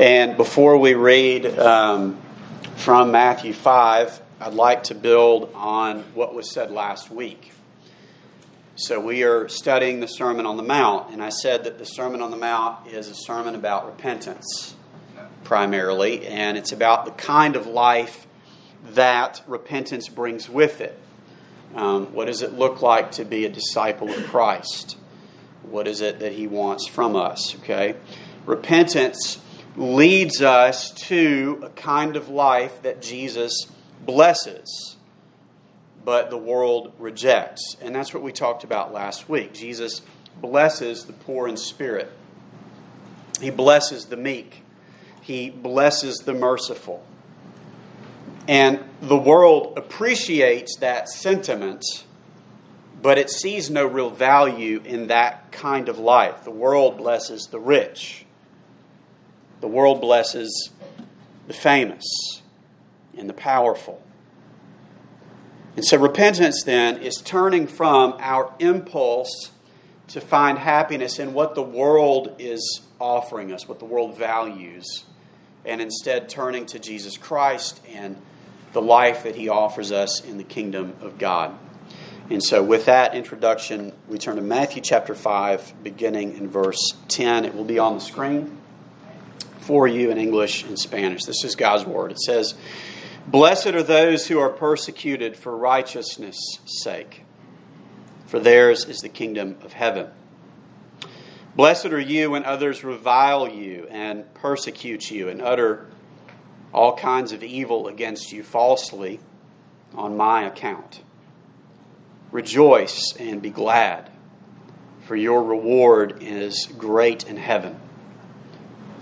And before we read um, from Matthew 5, I'd like to build on what was said last week. So, we are studying the Sermon on the Mount, and I said that the Sermon on the Mount is a sermon about repentance primarily, and it's about the kind of life that repentance brings with it. Um, what does it look like to be a disciple of Christ? What is it that He wants from us? Okay? Repentance leads us to a kind of life that Jesus blesses, but the world rejects. And that's what we talked about last week. Jesus blesses the poor in spirit, He blesses the meek, He blesses the merciful. And the world appreciates that sentiment, but it sees no real value in that kind of life. The world blesses the rich, the world blesses the famous and the powerful. And so repentance then is turning from our impulse to find happiness in what the world is offering us, what the world values, and instead turning to Jesus Christ and the life that he offers us in the kingdom of God. And so, with that introduction, we turn to Matthew chapter 5, beginning in verse 10. It will be on the screen for you in English and Spanish. This is God's word. It says, Blessed are those who are persecuted for righteousness' sake, for theirs is the kingdom of heaven. Blessed are you when others revile you and persecute you and utter all kinds of evil against you falsely on my account. Rejoice and be glad, for your reward is great in heaven.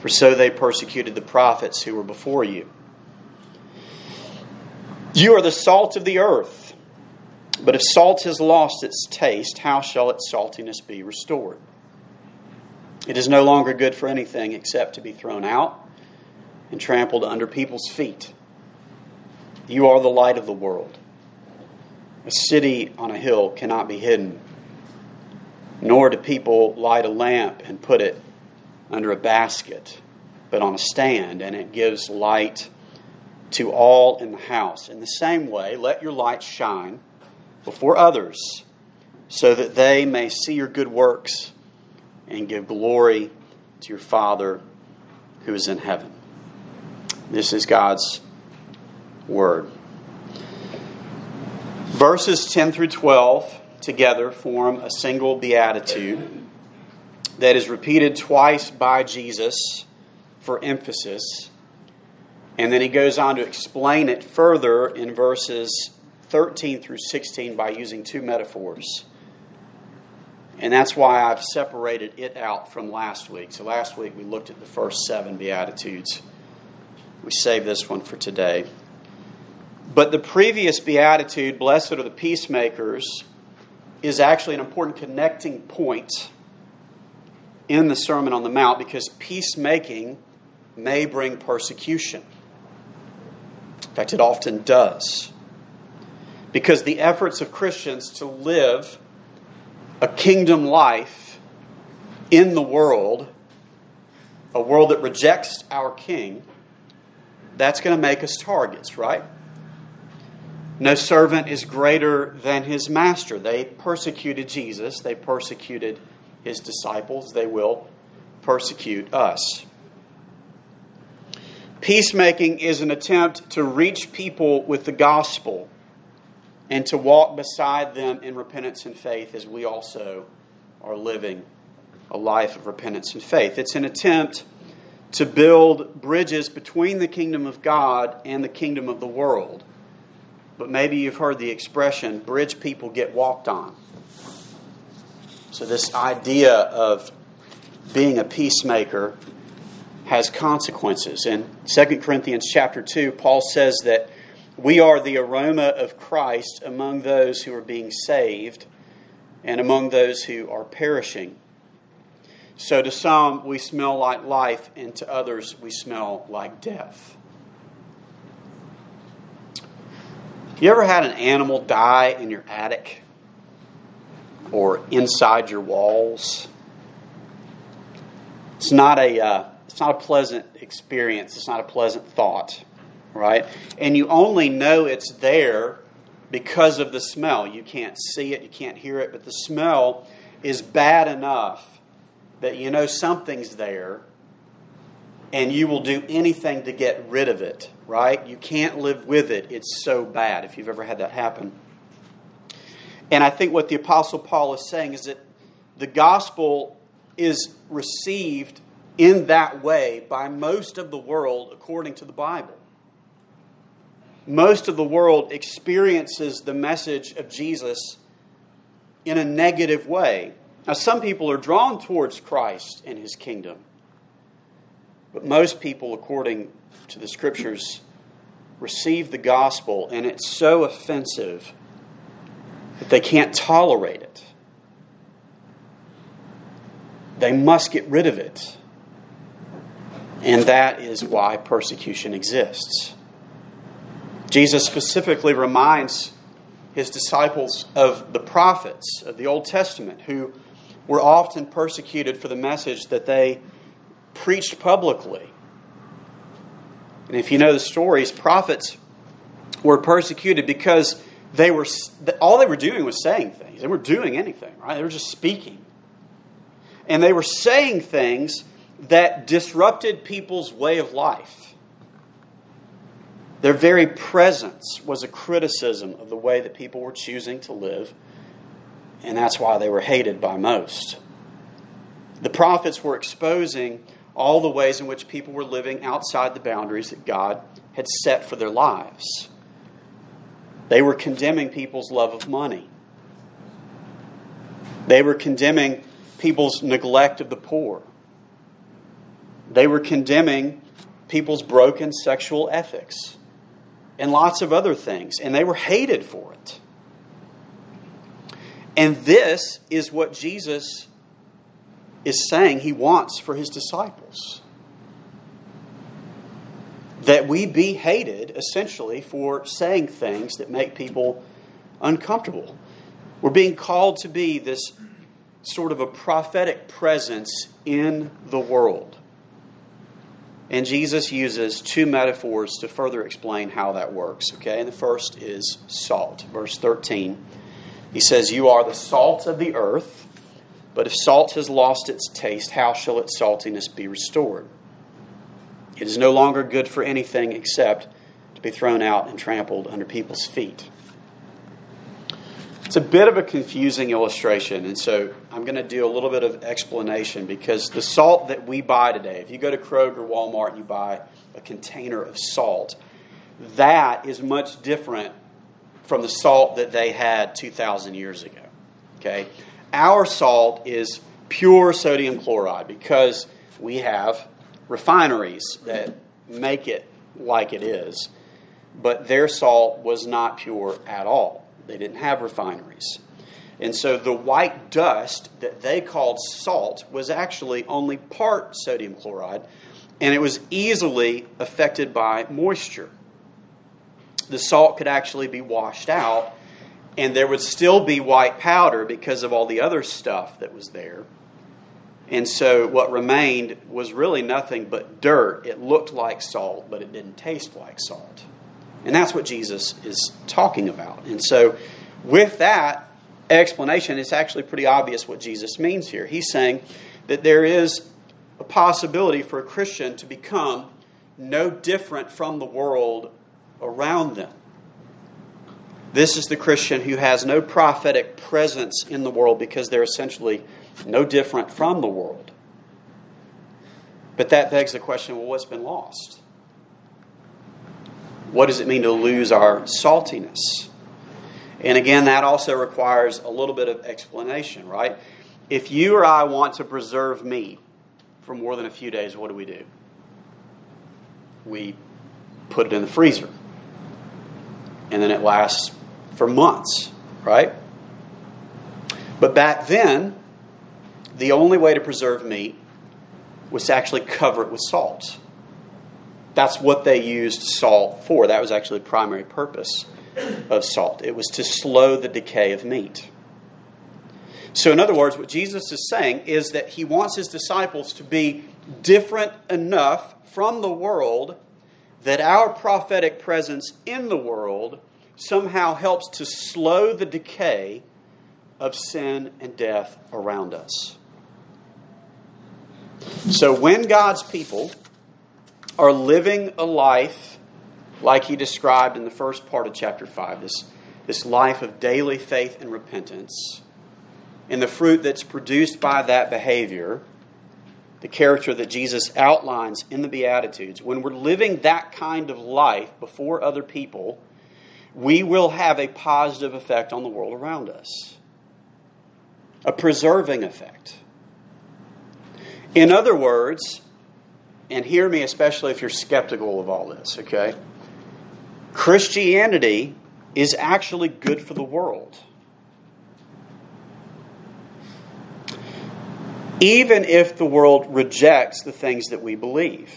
For so they persecuted the prophets who were before you. You are the salt of the earth. But if salt has lost its taste, how shall its saltiness be restored? It is no longer good for anything except to be thrown out and trampled under people's feet. You are the light of the world. A city on a hill cannot be hidden, nor do people light a lamp and put it under a basket, but on a stand, and it gives light to all in the house. In the same way, let your light shine before others, so that they may see your good works and give glory to your Father who is in heaven. This is God's Word. Verses 10 through 12 together form a single beatitude that is repeated twice by Jesus for emphasis. And then he goes on to explain it further in verses 13 through 16 by using two metaphors. And that's why I've separated it out from last week. So last week we looked at the first seven Beatitudes. We save this one for today. But the previous beatitude, blessed are the peacemakers, is actually an important connecting point in the Sermon on the Mount because peacemaking may bring persecution. In fact, it often does. Because the efforts of Christians to live a kingdom life in the world, a world that rejects our king, that's going to make us targets, right? No servant is greater than his master. They persecuted Jesus, they persecuted his disciples, they will persecute us. Peacemaking is an attempt to reach people with the gospel and to walk beside them in repentance and faith as we also are living a life of repentance and faith. It's an attempt to build bridges between the kingdom of God and the kingdom of the world. But maybe you've heard the expression bridge people get walked on. So, this idea of being a peacemaker has consequences. In 2 Corinthians chapter 2, Paul says that we are the aroma of Christ among those who are being saved and among those who are perishing. So to some, we smell like life, and to others, we smell like death. You ever had an animal die in your attic or inside your walls? It's not a, uh, It's not a pleasant experience. It's not a pleasant thought, right? And you only know it's there because of the smell. You can't see it, you can't hear it, but the smell is bad enough that you know something's there and you will do anything to get rid of it, right? You can't live with it. It's so bad if you've ever had that happen. And I think what the Apostle Paul is saying is that the gospel is received in that way by most of the world according to the Bible. Most of the world experiences the message of Jesus in a negative way. Now, some people are drawn towards Christ and his kingdom, but most people, according to the scriptures, receive the gospel and it's so offensive that they can't tolerate it. They must get rid of it. And that is why persecution exists. Jesus specifically reminds his disciples of the prophets of the Old Testament who were often persecuted for the message that they preached publicly. And if you know the stories, prophets were persecuted because they were all they were doing was saying things. They weren't doing anything, right? They were just speaking. And they were saying things that disrupted people's way of life. Their very presence was a criticism of the way that people were choosing to live, and that's why they were hated by most. The prophets were exposing all the ways in which people were living outside the boundaries that God had set for their lives. They were condemning people's love of money. They were condemning people's neglect of the poor. They were condemning people's broken sexual ethics and lots of other things, and they were hated for it. And this is what Jesus is saying he wants for his disciples that we be hated essentially for saying things that make people uncomfortable. We're being called to be this sort of a prophetic presence in the world. And Jesus uses two metaphors to further explain how that works, okay? And the first is salt. Verse 13. He says, You are the salt of the earth, but if salt has lost its taste, how shall its saltiness be restored? It is no longer good for anything except to be thrown out and trampled under people's feet. It's a bit of a confusing illustration, and so I'm going to do a little bit of explanation because the salt that we buy today, if you go to Kroger, Walmart, and you buy a container of salt, that is much different from the salt that they had 2,000 years ago. Okay? Our salt is pure sodium chloride because we have refineries that make it like it is, but their salt was not pure at all. They didn't have refineries. And so the white dust that they called salt was actually only part sodium chloride, and it was easily affected by moisture. The salt could actually be washed out, and there would still be white powder because of all the other stuff that was there. And so what remained was really nothing but dirt. It looked like salt, but it didn't taste like salt. And that's what Jesus is talking about. And so, with that explanation, it's actually pretty obvious what Jesus means here. He's saying that there is a possibility for a Christian to become no different from the world around them. This is the Christian who has no prophetic presence in the world because they're essentially no different from the world. But that begs the question well, what's been lost? what does it mean to lose our saltiness? And again, that also requires a little bit of explanation, right? If you or I want to preserve meat for more than a few days, what do we do? We put it in the freezer. And then it lasts for months, right? But back then, the only way to preserve meat was to actually cover it with salt. That's what they used salt for. That was actually the primary purpose of salt. It was to slow the decay of meat. So, in other words, what Jesus is saying is that he wants his disciples to be different enough from the world that our prophetic presence in the world somehow helps to slow the decay of sin and death around us. So, when God's people are living a life like he described in the first part of chapter 5, this, this life of daily faith and repentance, and the fruit that's produced by that behavior, the character that Jesus outlines in the Beatitudes, when we're living that kind of life before other people, we will have a positive effect on the world around us, a preserving effect. In other words, and hear me especially if you're skeptical of all this, okay? Christianity is actually good for the world. even if the world rejects the things that we believe.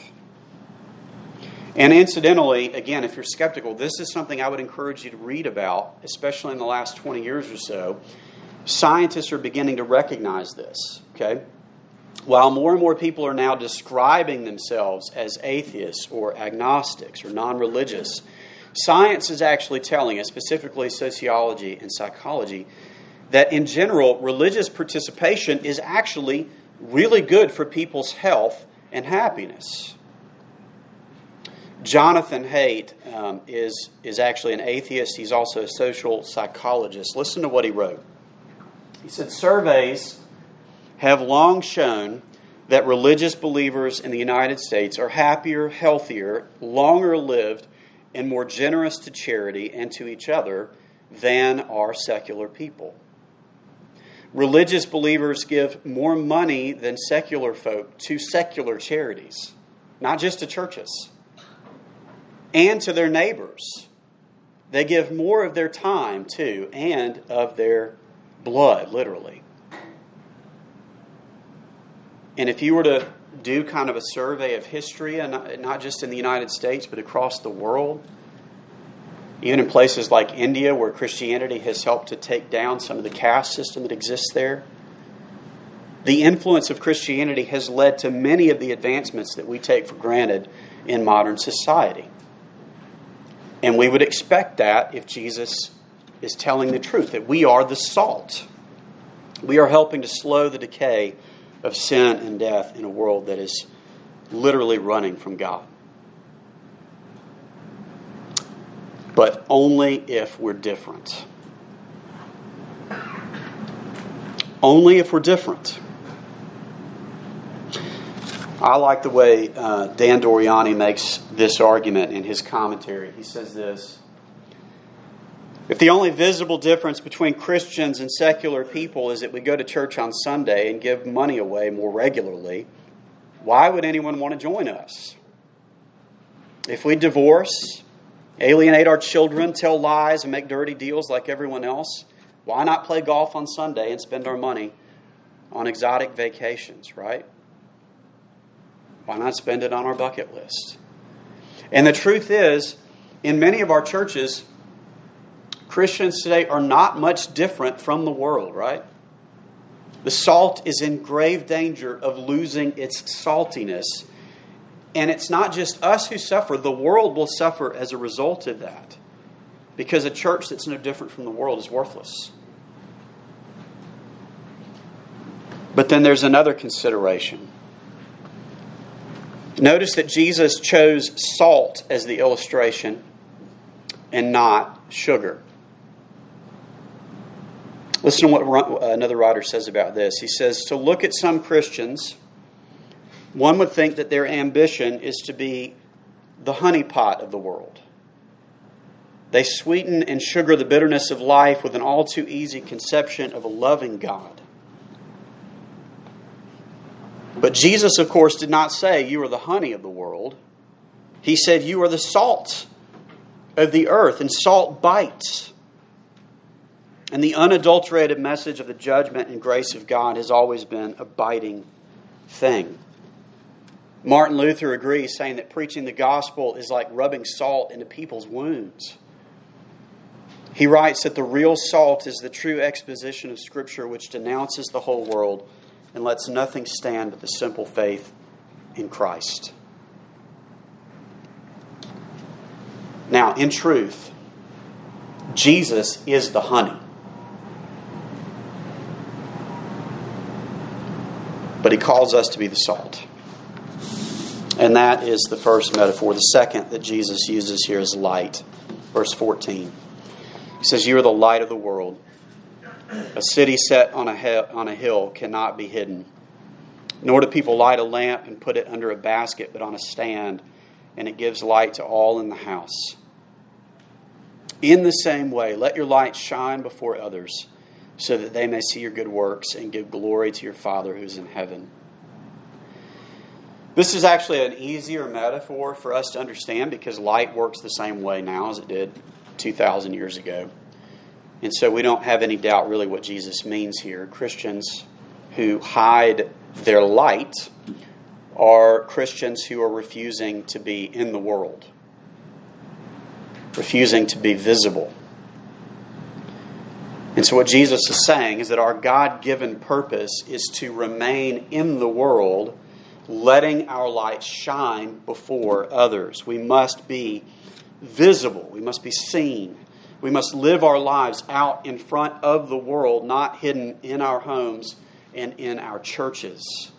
And incidentally, again, if you're skeptical, this is something I would encourage you to read about, especially in the last 20 years or so. Scientists are beginning to recognize this, okay? While more and more people are now describing themselves as atheists or agnostics or non religious, science is actually telling us, specifically sociology and psychology, that in general, religious participation is actually really good for people's health and happiness. Jonathan Haidt um, is, is actually an atheist. He's also a social psychologist. Listen to what he wrote. He said Surveys have long shown that religious believers in the United States are happier, healthier, longer lived, and more generous to charity and to each other than are secular people religious believers give more money than secular folk to secular charities, not just to churches, and to their neighbors. They give more of their time too, and of their blood, literally. And if you were to do kind of a survey of history, and not just in the United States, but across the world, even in places like India, where Christianity has helped to take down some of the caste system that exists there, the influence of Christianity has led to many of the advancements that we take for granted in modern society. And we would expect that if Jesus is telling the truth, that we are the salt. We are helping to slow the decay of sin and death in a world that is literally running from God. but only if we're different. Only if we're different. I like the way uh, Dan Doriani makes this argument in his commentary. He says this If the only visible difference between Christians and secular people is that we go to church on Sunday and give money away more regularly, why would anyone want to join us? If we divorce, alienate our children, tell lies, and make dirty deals like everyone else? Why not play golf on Sunday and spend our money on exotic vacations, right? Why not spend it on our bucket list? And the truth is, in many of our churches, Christians today are not much different from the world, right? The salt is in grave danger of losing its saltiness and it's not just us who suffer, the world will suffer as a result of that. Because a church that's no different from the world is worthless. But then there's another consideration. Notice that Jesus chose salt as the illustration and not sugar. Listen to what uh, another writer says about this. He says To look at some Christians one would think that their ambition is to be the honeypot of the world. They sweeten and sugar the bitterness of life with an all too easy conception of a loving God. But Jesus, of course, did not say, You are the honey of the world. He said, You are the salt of the earth, and salt bites. And the unadulterated message of the judgment and grace of God has always been a biting thing. Martin Luther agrees, saying that preaching the gospel is like rubbing salt into people's wounds. He writes that the real salt is the true exposition of Scripture which denounces the whole world and lets nothing stand but the simple faith in Christ. Now, in truth, Jesus is the honey. But he calls us to be the salt. And that is the first metaphor. The second that Jesus uses here is light. Verse 14. He says, You are the light of the world. A city set on a, he- on a hill cannot be hidden. Nor do people light a lamp and put it under a basket, but on a stand, and it gives light to all in the house. In the same way, let your light shine before others, so that they may see your good works and give glory to your Father who's in heaven. This is actually an easier metaphor for us to understand because light works the same way now as it did 2,000 years ago. And so we don't have any doubt really what Jesus means here. Christians who hide their light are Christians who are refusing to be in the world, refusing to be visible. And so, what Jesus is saying is that our God given purpose is to remain in the world, letting our light shine before others. We must be visible, we must be seen. We must live our lives out in front of the world, not hidden in our homes and in our churches.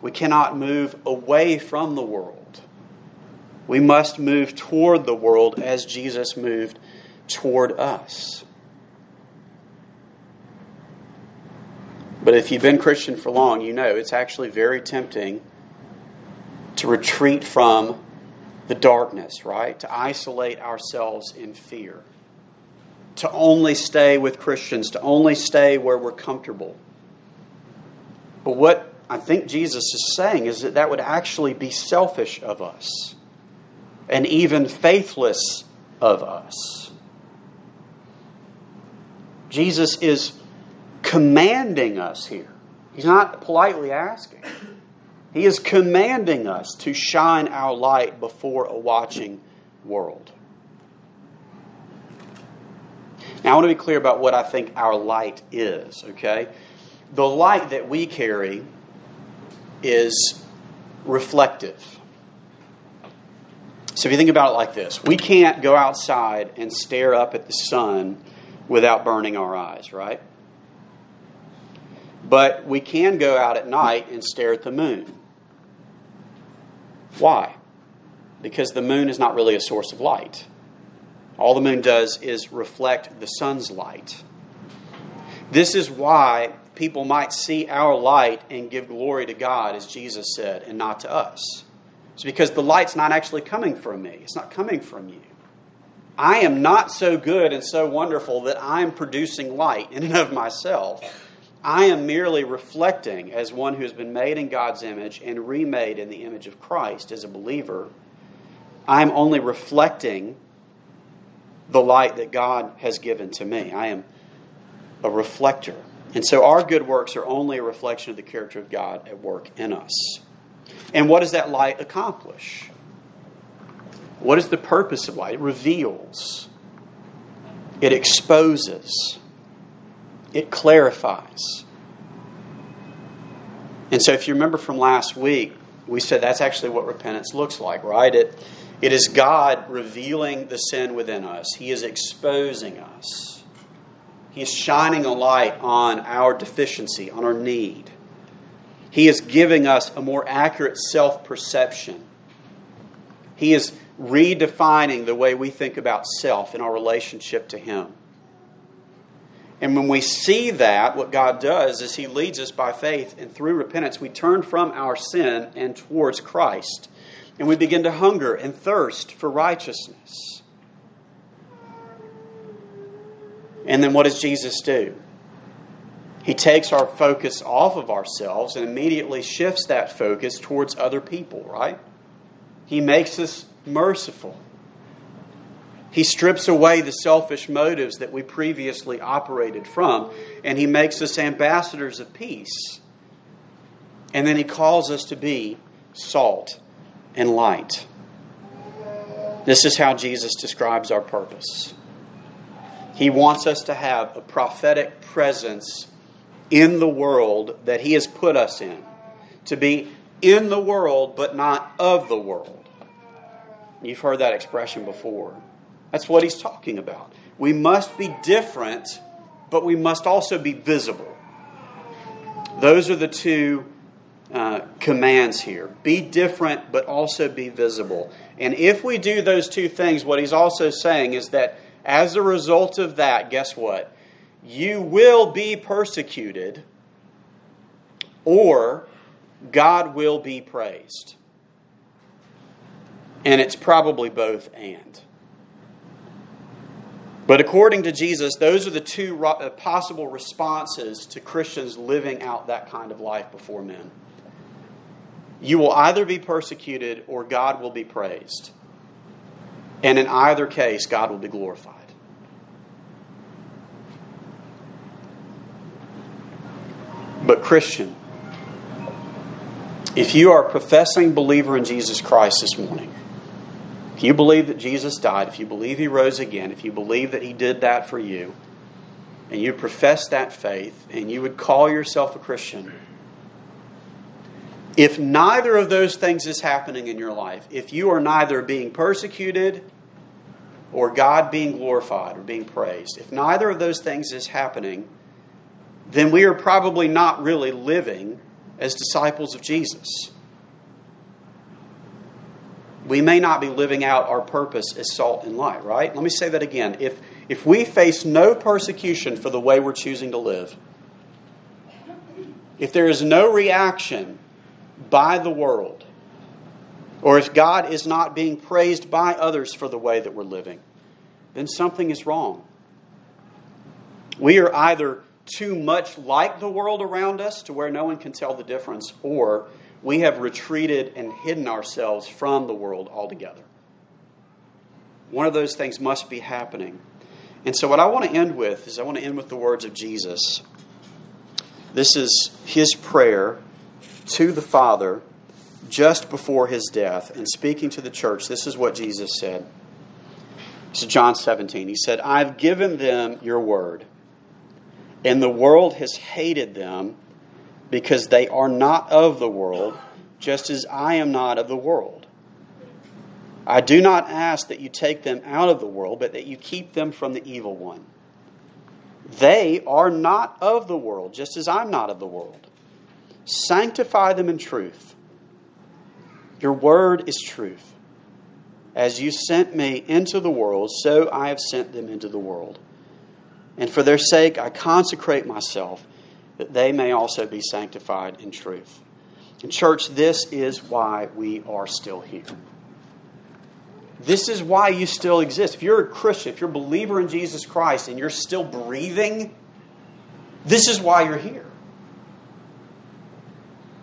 We cannot move away from the world. We must move toward the world as Jesus moved toward us. But if you've been Christian for long, you know it's actually very tempting to retreat from the darkness, right? To isolate ourselves in fear. To only stay with Christians, to only stay where we're comfortable. But what I think Jesus is saying is that that would actually be selfish of us and even faithless of us. Jesus is commanding us here. He's not politely asking. He is commanding us to shine our light before a watching world. Now, I want to be clear about what I think our light is, okay? The light that we carry is reflective. So, if you think about it like this, we can't go outside and stare up at the sun without burning our eyes, right? But we can go out at night and stare at the moon. Why? Because the moon is not really a source of light. All the moon does is reflect the sun's light. This is why people might see our light and give glory to God, as Jesus said, and not to us. It's because the light's not actually coming from me, it's not coming from you. I am not so good and so wonderful that I'm producing light in and of myself. I am merely reflecting as one who has been made in God's image and remade in the image of Christ as a believer. I'm only reflecting the light that God has given to me. I am a reflector. And so our good works are only a reflection of the character of God at work in us. And what does that light accomplish? What is the purpose of light? It reveals, it exposes, it clarifies. And so, if you remember from last week, we said that's actually what repentance looks like, right? It, it is God revealing the sin within us, He is exposing us, He is shining a light on our deficiency, on our need. He is giving us a more accurate self perception. He is redefining the way we think about self in our relationship to Him. And when we see that, what God does is He leads us by faith, and through repentance, we turn from our sin and towards Christ. And we begin to hunger and thirst for righteousness. And then what does Jesus do? He takes our focus off of ourselves and immediately shifts that focus towards other people, right? He makes us merciful. He strips away the selfish motives that we previously operated from, and He makes us ambassadors of peace. And then He calls us to be salt and light. This is how Jesus describes our purpose. He wants us to have a prophetic presence in the world that He has put us in. To be in the world, but not of the world. You've heard that expression before. That's what He's talking about. We must be different, but we must also be visible. Those are the two uh, commands here be different, but also be visible. And if we do those two things, what he's also saying is that as a result of that, guess what? You will be persecuted, or God will be praised. And it's probably both and. But according to Jesus, those are the two uh, possible responses to Christians living out that kind of life before men. You will either be persecuted or God will be praised. And in either case, God will be glorified. But, Christian, if you are a professing believer in Jesus Christ this morning, you believe that Jesus died, if you believe he rose again, if you believe that he did that for you, and you profess that faith, and you would call yourself a Christian, if neither of those things is happening in your life, if you are neither being persecuted or God being glorified or being praised, if neither of those things is happening, then we are probably not really living as disciples of Jesus. We may not be living out our purpose as salt and light, right? Let me say that again. If, if we face no persecution for the way we're choosing to live, if there is no reaction by the world, or if God is not being praised by others for the way that we're living, then something is wrong. We are either too much like the world around us to where no one can tell the difference, or we have retreated and hidden ourselves from the world altogether. One of those things must be happening. And so, what I want to end with is I want to end with the words of Jesus. This is his prayer to the Father just before his death and speaking to the church, this is what Jesus said. This is John 17. He said, I've given them your word, and the world has hated them because they are not of the world, just as I am not of the world. I do not ask that you take them out of the world, but that you keep them from the evil one. They are not of the world, just as I'm not of the world. Sanctify them in truth. Your word is truth. As you sent me into the world, so I have sent them into the world. And for their sake, I consecrate myself, that they may also be sanctified in truth. And, church, this is why we are still here. This is why you still exist. If you're a Christian, if you're a believer in Jesus Christ, and you're still breathing, this is why you're here.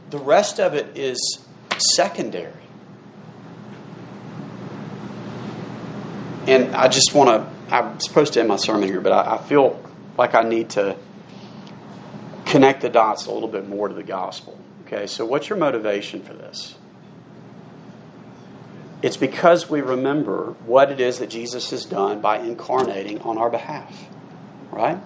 The rest of it is secondary. And I just want to, I'm supposed to end my sermon here, but I, I feel like I need to connect the dots a little bit more to the gospel. Okay, so what's your motivation for this? It's because we remember what it is that Jesus has done by incarnating on our behalf, right?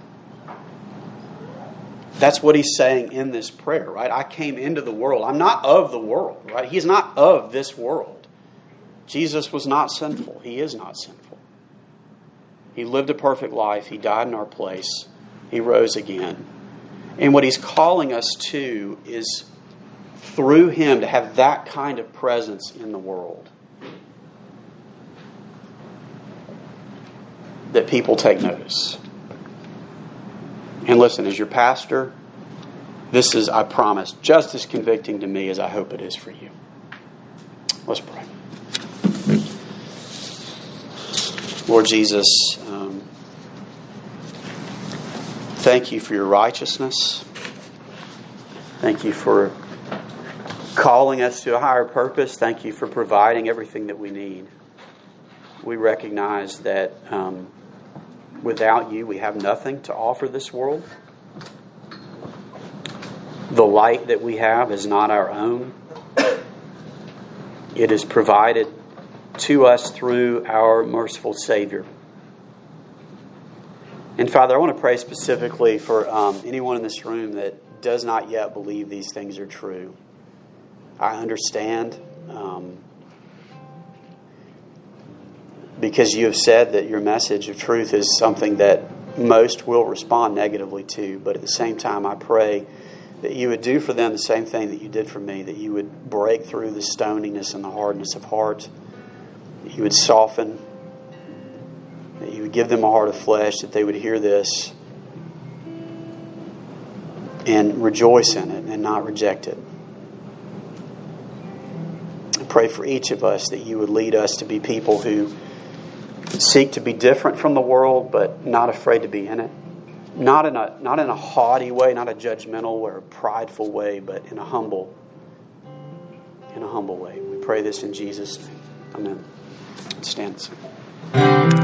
That's what he's saying in this prayer, right? I came into the world. I'm not of the world, right? He's not of this world. Jesus was not sinful. He is not sinful. He lived a perfect life. He died in our place. He rose again. And what he's calling us to is through him to have that kind of presence in the world. That people take notice. And listen, as your pastor, this is, I promise, just as convicting to me as I hope it is for you. Let's pray. Lord Jesus, um, thank you for your righteousness. Thank you for calling us to a higher purpose. Thank you for providing everything that we need. We recognize that um, Without you, we have nothing to offer this world. The light that we have is not our own, it is provided to us through our merciful Savior. And Father, I want to pray specifically for um, anyone in this room that does not yet believe these things are true. I understand um, because you have said that your message of truth is something that most will respond negatively to. But at the same time, I pray that you would do for them the same thing that you did for me, that you would break through the stoniness and the hardness of heart, that you would soften you would give them a heart of flesh, that they would hear this and rejoice in it and not reject it. I pray for each of us that you would lead us to be people who seek to be different from the world, but not afraid to be in it. Not in a not in a haughty way, not a judgmental or a prideful way, but in a humble, in a humble way. We pray this in Jesus' name. Amen. Stand.